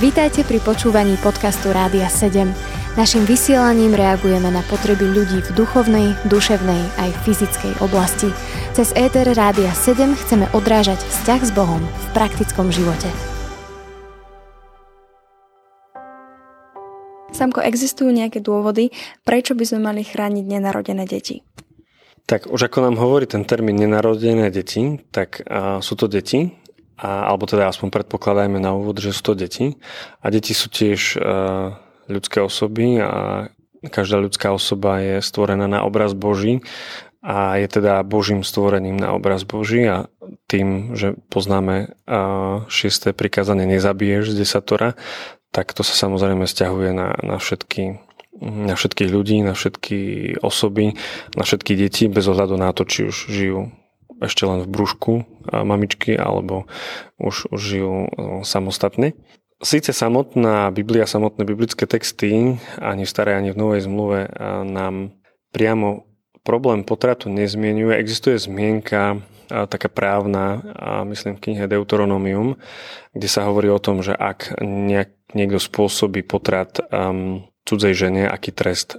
Vítajte pri počúvaní podcastu Rádia 7. Naším vysielaním reagujeme na potreby ľudí v duchovnej, duševnej aj fyzickej oblasti. Cez ETR Rádia 7 chceme odrážať vzťah s Bohom v praktickom živote. Samko, existujú nejaké dôvody, prečo by sme mali chrániť nenarodené deti? Tak už ako nám hovorí ten termín nenarodené deti, tak a, sú to deti, a, alebo teda aspoň predpokladajme na úvod, že sú to deti. A deti sú tiež uh, ľudské osoby a každá ľudská osoba je stvorená na obraz Boží a je teda Božím stvorením na obraz Boží a tým, že poznáme uh, šiesté prikázanie nezabiješ z desatora, tak to sa samozrejme stiahuje na, na všetky na všetkých ľudí, na všetky osoby, na všetky deti, bez ohľadu na to, či už žijú ešte len v brúšku mamičky alebo už, už žijú samostatne. Síce samotná Biblia, samotné biblické texty ani v starej, ani v novej zmluve nám priamo problém potratu nezmienuje. Existuje zmienka taká právna, myslím v knihe Deuteronomium, kde sa hovorí o tom, že ak niekto spôsobí potrat um, cudzej žene, aký trest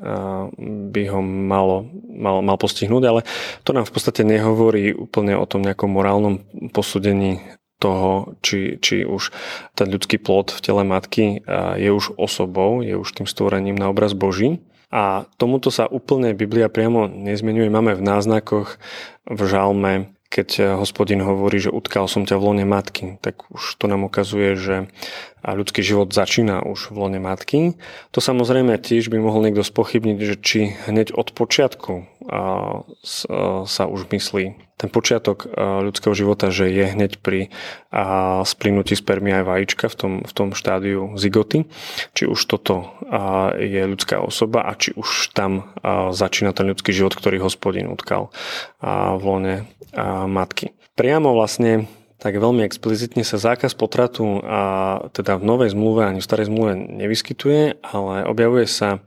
by ho malo, mal, mal postihnúť, ale to nám v podstate nehovorí úplne o tom nejakom morálnom posúdení toho, či, či už ten ľudský plod v tele matky je už osobou, je už tým stvorením na obraz Boží. A tomuto sa úplne Biblia priamo nezmenuje. Máme v náznakoch v žalme keď eh, hospodin hovorí, že utkal som ťa v lone matky, tak už to nám ukazuje, že ľudský život začína už v lone matky. To samozrejme tiež by mohol niekto spochybniť, že či hneď od počiatku sa už myslí ten počiatok ľudského života, že je hneď pri splynutí spermia aj vajíčka v tom, v tom štádiu zigoty. Či už toto je ľudská osoba a či už tam začína ten ľudský život, ktorý hospodin utkal v lone matky. Priamo vlastne tak veľmi explicitne sa zákaz potratu a teda v novej zmluve ani v starej zmluve nevyskytuje, ale objavuje sa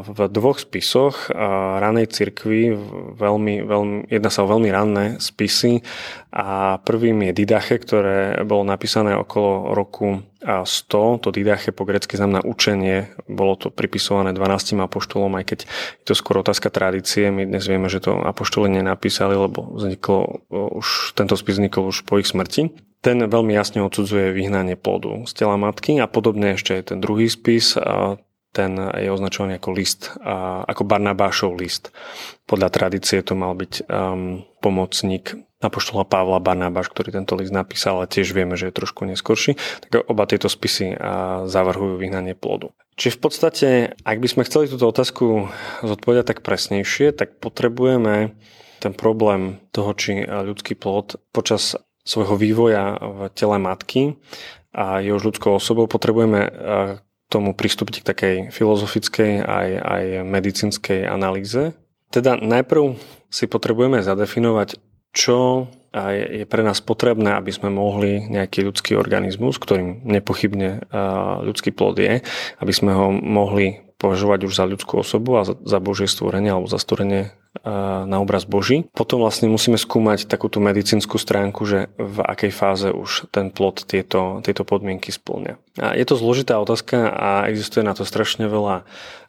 v dvoch spisoch ranej cirkvi, veľmi, veľmi, jedna sa o veľmi ranné spisy. A prvým je Didache, ktoré bolo napísané okolo roku 100, to didache po grecky znamená učenie, bolo to pripisované 12 apoštolom, aj keď je to skôr otázka tradície, my dnes vieme, že to apoštoli nenapísali, lebo vzniklo, už, tento spis vznikol už po ich smrti. Ten veľmi jasne odsudzuje vyhnanie plodu z tela matky a podobne ešte je ten druhý spis, ten je označovaný ako list, ako Barnabášov list. Podľa tradície to mal byť um, pomocník Apoštola Pavla Barnabáš, ktorý tento list napísal, ale tiež vieme, že je trošku neskorší. Tak oba tieto spisy zavrhujú vyhnanie plodu. Čiže v podstate, ak by sme chceli túto otázku zodpovedať tak presnejšie, tak potrebujeme ten problém toho, či ľudský plod počas svojho vývoja v tele matky a je už ľudskou osobou, potrebujeme tomu pristúpiť k takej filozofickej aj, aj medicínskej analýze. Teda najprv si potrebujeme zadefinovať, čo je pre nás potrebné, aby sme mohli nejaký ľudský organizmus, ktorým nepochybne ľudský plod je, aby sme ho mohli považovať už za ľudskú osobu a za Božie stvorenie alebo za stvorenie na obraz Boží. Potom vlastne musíme skúmať takúto medicínsku stránku, že v akej fáze už ten plod tieto, tieto podmienky splňa. A je to zložitá otázka a existuje na to strašne veľa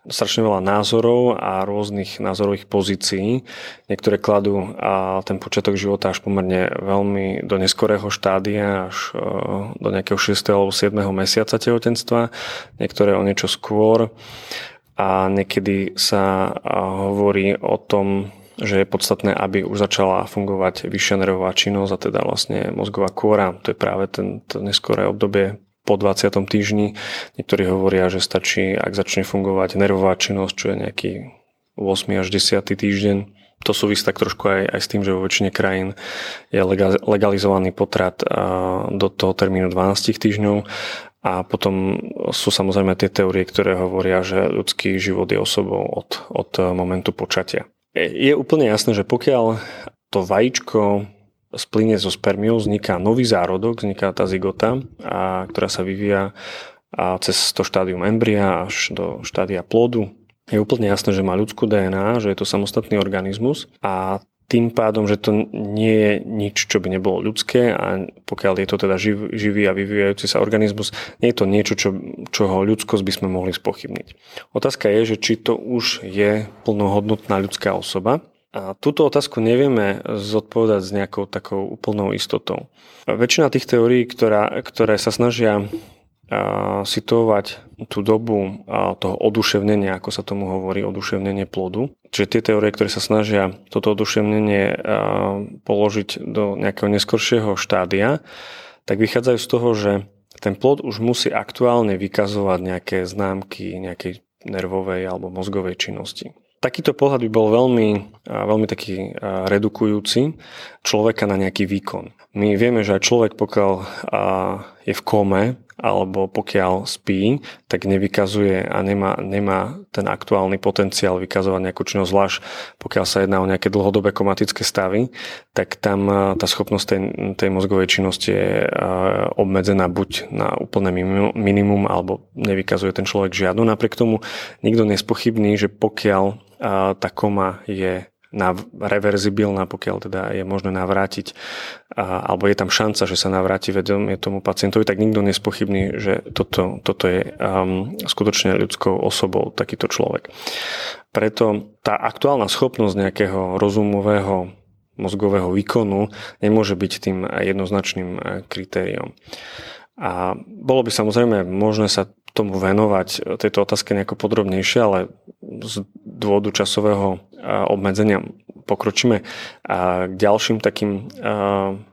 strašne veľa názorov a rôznych názorových pozícií. Niektoré kladú a ten počiatok života až pomerne veľmi do neskorého štádia, až e, do nejakého 6. alebo 7. mesiaca tehotenstva, niektoré o niečo skôr a niekedy sa hovorí o tom, že je podstatné, aby už začala fungovať vyššia nervová činnosť a teda vlastne mozgová kôra. To je práve ten, neskoré obdobie po 20. týždni. Niektorí hovoria, že stačí, ak začne fungovať nervová činnosť, čo je nejaký 8 až 10. týždeň. To súvisí tak trošku aj, aj s tým, že vo väčšine krajín je legalizovaný potrat do toho termínu 12 týždňov a potom sú samozrejme tie teórie, ktoré hovoria, že ľudský život je osobou od, od momentu počatia. Je úplne jasné, že pokiaľ to vajíčko splynie zo spermiou, vzniká nový zárodok, vzniká tá zygota, a, ktorá sa vyvíja a cez to štádium embria až do štádia plodu. Je úplne jasné, že má ľudskú DNA, že je to samostatný organizmus a tým pádom, že to nie je nič, čo by nebolo ľudské a pokiaľ je to teda živ, živý a vyvíjajúci sa organizmus, nie je to niečo, čo, čoho ľudskosť by sme mohli spochybniť. Otázka je, že či to už je plnohodnotná ľudská osoba. A túto otázku nevieme zodpovedať s nejakou takou úplnou istotou. Väčšina tých teórií, ktorá, ktoré sa snažia situovať tú dobu toho oduševnenia, ako sa tomu hovorí, oduševnenie plodu. Čiže tie teórie, ktoré sa snažia toto oduševnenie položiť do nejakého neskoršieho štádia, tak vychádzajú z toho, že ten plod už musí aktuálne vykazovať nejaké známky nejakej nervovej alebo mozgovej činnosti. Takýto pohľad by bol veľmi, veľmi taký redukujúci človeka na nejaký výkon. My vieme, že aj človek, pokiaľ je v kome alebo pokiaľ spí, tak nevykazuje a nemá, nemá ten aktuálny potenciál vykazovať nejakú činnosť, zvlášť pokiaľ sa jedná o nejaké dlhodobé komatické stavy, tak tam tá schopnosť tej, tej mozgovej činnosti je obmedzená buď na úplné minimum, alebo nevykazuje ten človek žiadnu. Napriek tomu nikto nespochybní, že pokiaľ tá koma je reverzibilná, pokiaľ teda je možné navrátiť, alebo je tam šanca, že sa navráti vedomie tomu pacientovi, tak nikto nespochybní, že toto, toto je um, skutočne ľudskou osobou takýto človek. Preto tá aktuálna schopnosť nejakého rozumového mozgového výkonu nemôže byť tým jednoznačným kritériom. A bolo by samozrejme možné sa tomu venovať tejto otázke nejako podrobnejšie, ale z dôvodu časového obmedzenia pokročíme k ďalším takým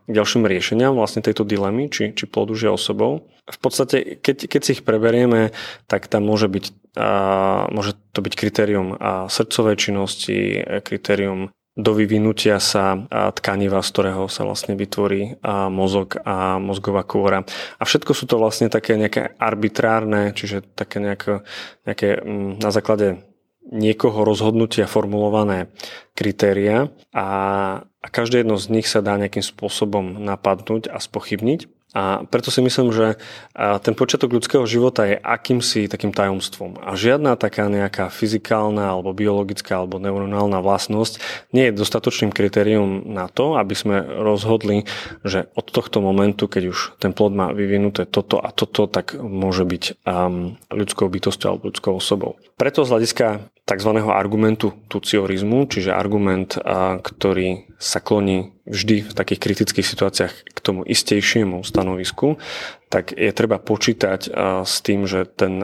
k ďalším riešeniam vlastne tejto dilemy, či, či plod už je osobou. V podstate, keď, keď si ich preberieme, tak tam môže byť môže to byť kritérium srdcovej činnosti, kritérium do vyvinutia sa tkaniva, z ktorého sa vlastne vytvorí mozog a mozgová kôra. A všetko sú to vlastne také nejaké arbitrárne, čiže také nejaké, nejaké mm, na základe niekoho rozhodnutia formulované kritéria a, a každé jedno z nich sa dá nejakým spôsobom napadnúť a spochybniť. A preto si myslím, že ten počiatok ľudského života je akýmsi takým tajomstvom. A žiadna taká nejaká fyzikálna alebo biologická alebo neuronálna vlastnosť nie je dostatočným kritérium na to, aby sme rozhodli, že od tohto momentu, keď už ten plod má vyvinuté toto a toto, tak môže byť ľudskou bytosťou alebo ľudskou osobou. Preto z hľadiska tzv. argumentu tuciorizmu, čiže argument, ktorý sa kloní vždy v takých kritických situáciách k tomu istejšiemu stanovisku, tak je treba počítať s tým, že ten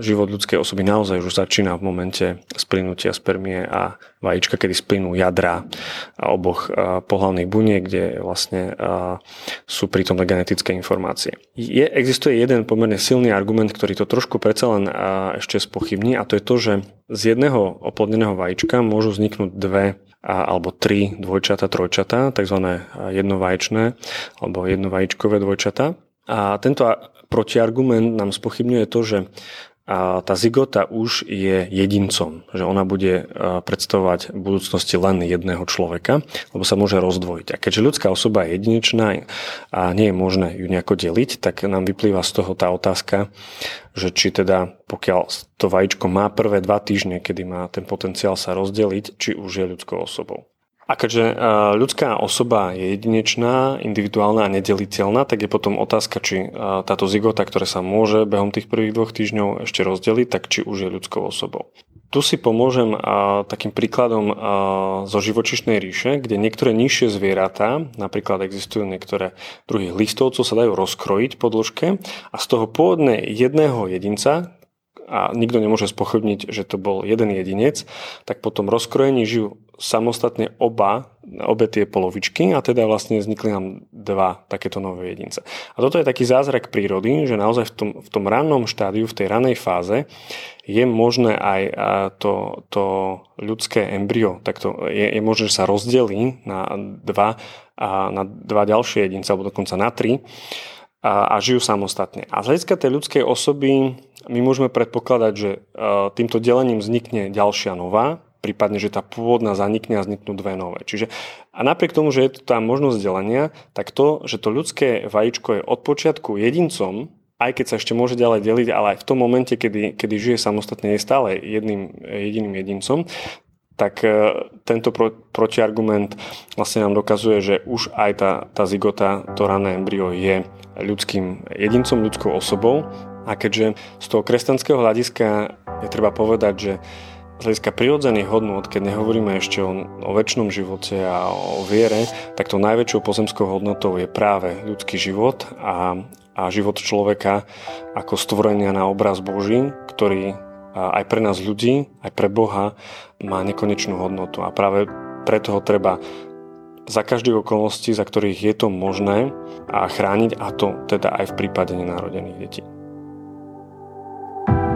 život ľudskej osoby naozaj už začína v momente splynutia spermie a vajíčka, kedy splynú jadra oboch pohľavných buniek, kde vlastne sú prítomné genetické informácie. Je, existuje jeden pomerne silný argument, ktorý to trošku predsa len ešte spochybní a to je to, že z jedného oplodneného vajíčka môžu vzniknúť dve alebo tri dvojčata, trojčata, tzv. jednovaječné alebo jednovajíčkové dvojčata. A tento protiargument nám spochybňuje to, že a tá zigota už je jedincom, že ona bude predstavovať v budúcnosti len jedného človeka, lebo sa môže rozdvojiť. A keďže ľudská osoba je jedinečná a nie je možné ju nejako deliť, tak nám vyplýva z toho tá otázka, že či teda pokiaľ to vajíčko má prvé dva týždne, kedy má ten potenciál sa rozdeliť, či už je ľudskou osobou. A keďže e, ľudská osoba je jedinečná, individuálna a nedeliteľná, tak je potom otázka, či e, táto zigota, ktorá sa môže behom tých prvých dvoch týždňov ešte rozdeliť, tak či už je ľudskou osobou. Tu si pomôžem e, takým príkladom zo živočišnej ríše, kde niektoré nižšie zvieratá, napríklad existujú niektoré druhy listovcov, sa dajú rozkrojiť po dĺžke a z toho pôvodne jedného jedinca, a nikto nemôže spochybniť, že to bol jeden jedinec, tak potom rozkrojení žijú samostatne oba, obe tie polovičky a teda vlastne vznikli nám dva takéto nové jedince. A toto je taký zázrak prírody, že naozaj v tom, v tom rannom štádiu, v tej ranej fáze je možné aj to, to ľudské embryo, tak to je, je možné, že sa rozdelí na dva, a na dva ďalšie jedince, alebo dokonca na tri a, a žijú samostatne. A z hľadiska tej ľudskej osoby my môžeme predpokladať, že týmto delením vznikne ďalšia nová, prípadne, že tá pôvodná zanikne a vzniknú dve nové. Čiže a napriek tomu, že je tu tá možnosť delenia, tak to, že to ľudské vajíčko je od počiatku jedincom, aj keď sa ešte môže ďalej deliť, ale aj v tom momente, kedy, kedy žije samostatne, je stále jedným jediným jedincom, tak e, tento pro, protiargument vlastne nám dokazuje, že už aj tá, tá zigota, to rané embryo je ľudským jedincom, ľudskou osobou a keďže z toho kresťanského hľadiska je treba povedať, že z hľadiska prirodzených hodnot, keď nehovoríme ešte o, o väčšnom živote a o viere, tak to najväčšou pozemskou hodnotou je práve ľudský život a, a život človeka ako stvorenia na obraz Boží, ktorý aj pre nás ľudí, aj pre Boha má nekonečnú hodnotu a práve preto ho treba za každých okolností, za ktorých je to možné a chrániť a to teda aj v prípade nenarodených detí.